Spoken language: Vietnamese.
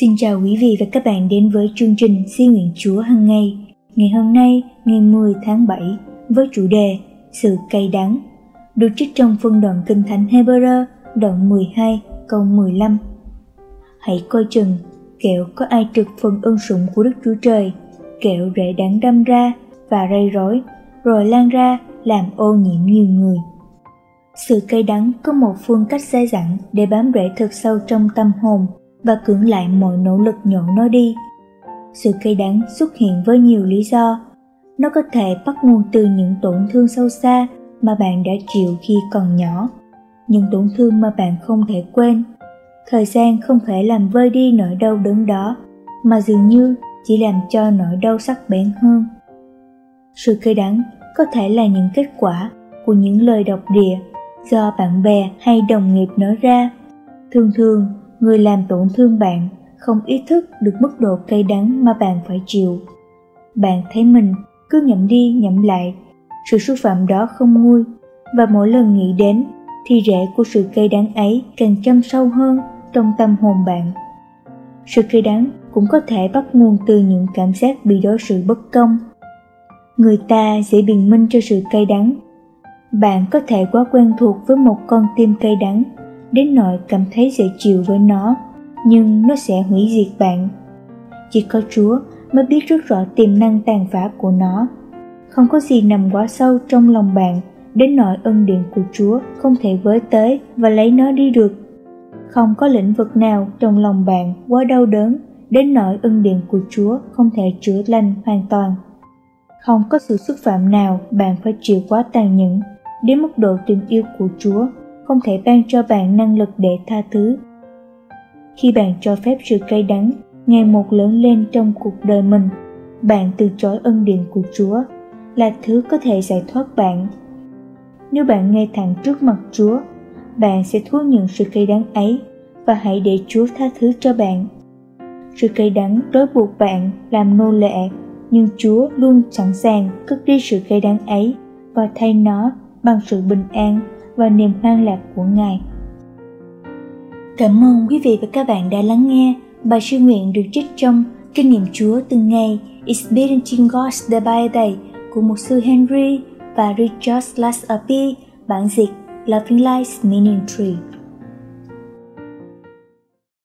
Xin chào quý vị và các bạn đến với chương trình Xin nguyện Chúa hàng ngày. Ngày hôm nay, ngày 10 tháng 7, với chủ đề Sự cay đắng, được trích trong phân đoạn Kinh Thánh Hebrew, đoạn 12, câu 15. Hãy coi chừng, kẻo có ai trực phần ân sủng của Đức Chúa Trời, kẻo rễ đắng đâm ra và rây rối, rồi lan ra làm ô nhiễm nhiều người. Sự cay đắng có một phương cách dai dẳng để bám rễ thật sâu trong tâm hồn và cưỡng lại mọi nỗ lực nhổ nó đi. Sự cay đắng xuất hiện với nhiều lý do. Nó có thể bắt nguồn từ những tổn thương sâu xa mà bạn đã chịu khi còn nhỏ, những tổn thương mà bạn không thể quên. Thời gian không thể làm vơi đi nỗi đau đớn đó, mà dường như chỉ làm cho nỗi đau sắc bén hơn. Sự cay đắng có thể là những kết quả của những lời độc địa do bạn bè hay đồng nghiệp nói ra. Thường thường, người làm tổn thương bạn không ý thức được mức độ cay đắng mà bạn phải chịu. Bạn thấy mình cứ nhậm đi nhậm lại, sự xúc phạm đó không nguôi và mỗi lần nghĩ đến thì rễ của sự cay đắng ấy càng châm sâu hơn trong tâm hồn bạn. Sự cay đắng cũng có thể bắt nguồn từ những cảm giác bị đối xử bất công. Người ta dễ biện minh cho sự cay đắng bạn có thể quá quen thuộc với một con tim cay đắng đến nỗi cảm thấy dễ chịu với nó, nhưng nó sẽ hủy diệt bạn. Chỉ có chúa mới biết rất rõ tiềm năng tàn phá của nó. Không có gì nằm quá sâu trong lòng bạn, đến nỗi ân điện của chúa không thể với tới và lấy nó đi được. Không có lĩnh vực nào trong lòng bạn quá đau đớn, đến nỗi ân điện của chúa không thể chữa lành hoàn toàn. Không có sự xúc phạm nào bạn phải chịu quá tàn nhẫn, đến mức độ tình yêu của Chúa không thể ban cho bạn năng lực để tha thứ. Khi bạn cho phép sự cay đắng ngày một lớn lên trong cuộc đời mình, bạn từ chối ân điển của Chúa là thứ có thể giải thoát bạn. Nếu bạn ngay thẳng trước mặt Chúa, bạn sẽ thú nhận sự cay đắng ấy và hãy để Chúa tha thứ cho bạn. Sự cay đắng trói buộc bạn làm nô lệ, nhưng Chúa luôn sẵn sàng cất đi sự cay đắng ấy và thay nó bằng sự bình an và niềm hoan lạc của Ngài. Cảm ơn quý vị và các bạn đã lắng nghe bài sư nguyện được trích trong Kinh nghiệm Chúa từng ngày Experiencing God's Day by Day của mục sư Henry và Richard Lasapi, bản dịch Loving Life Ministry.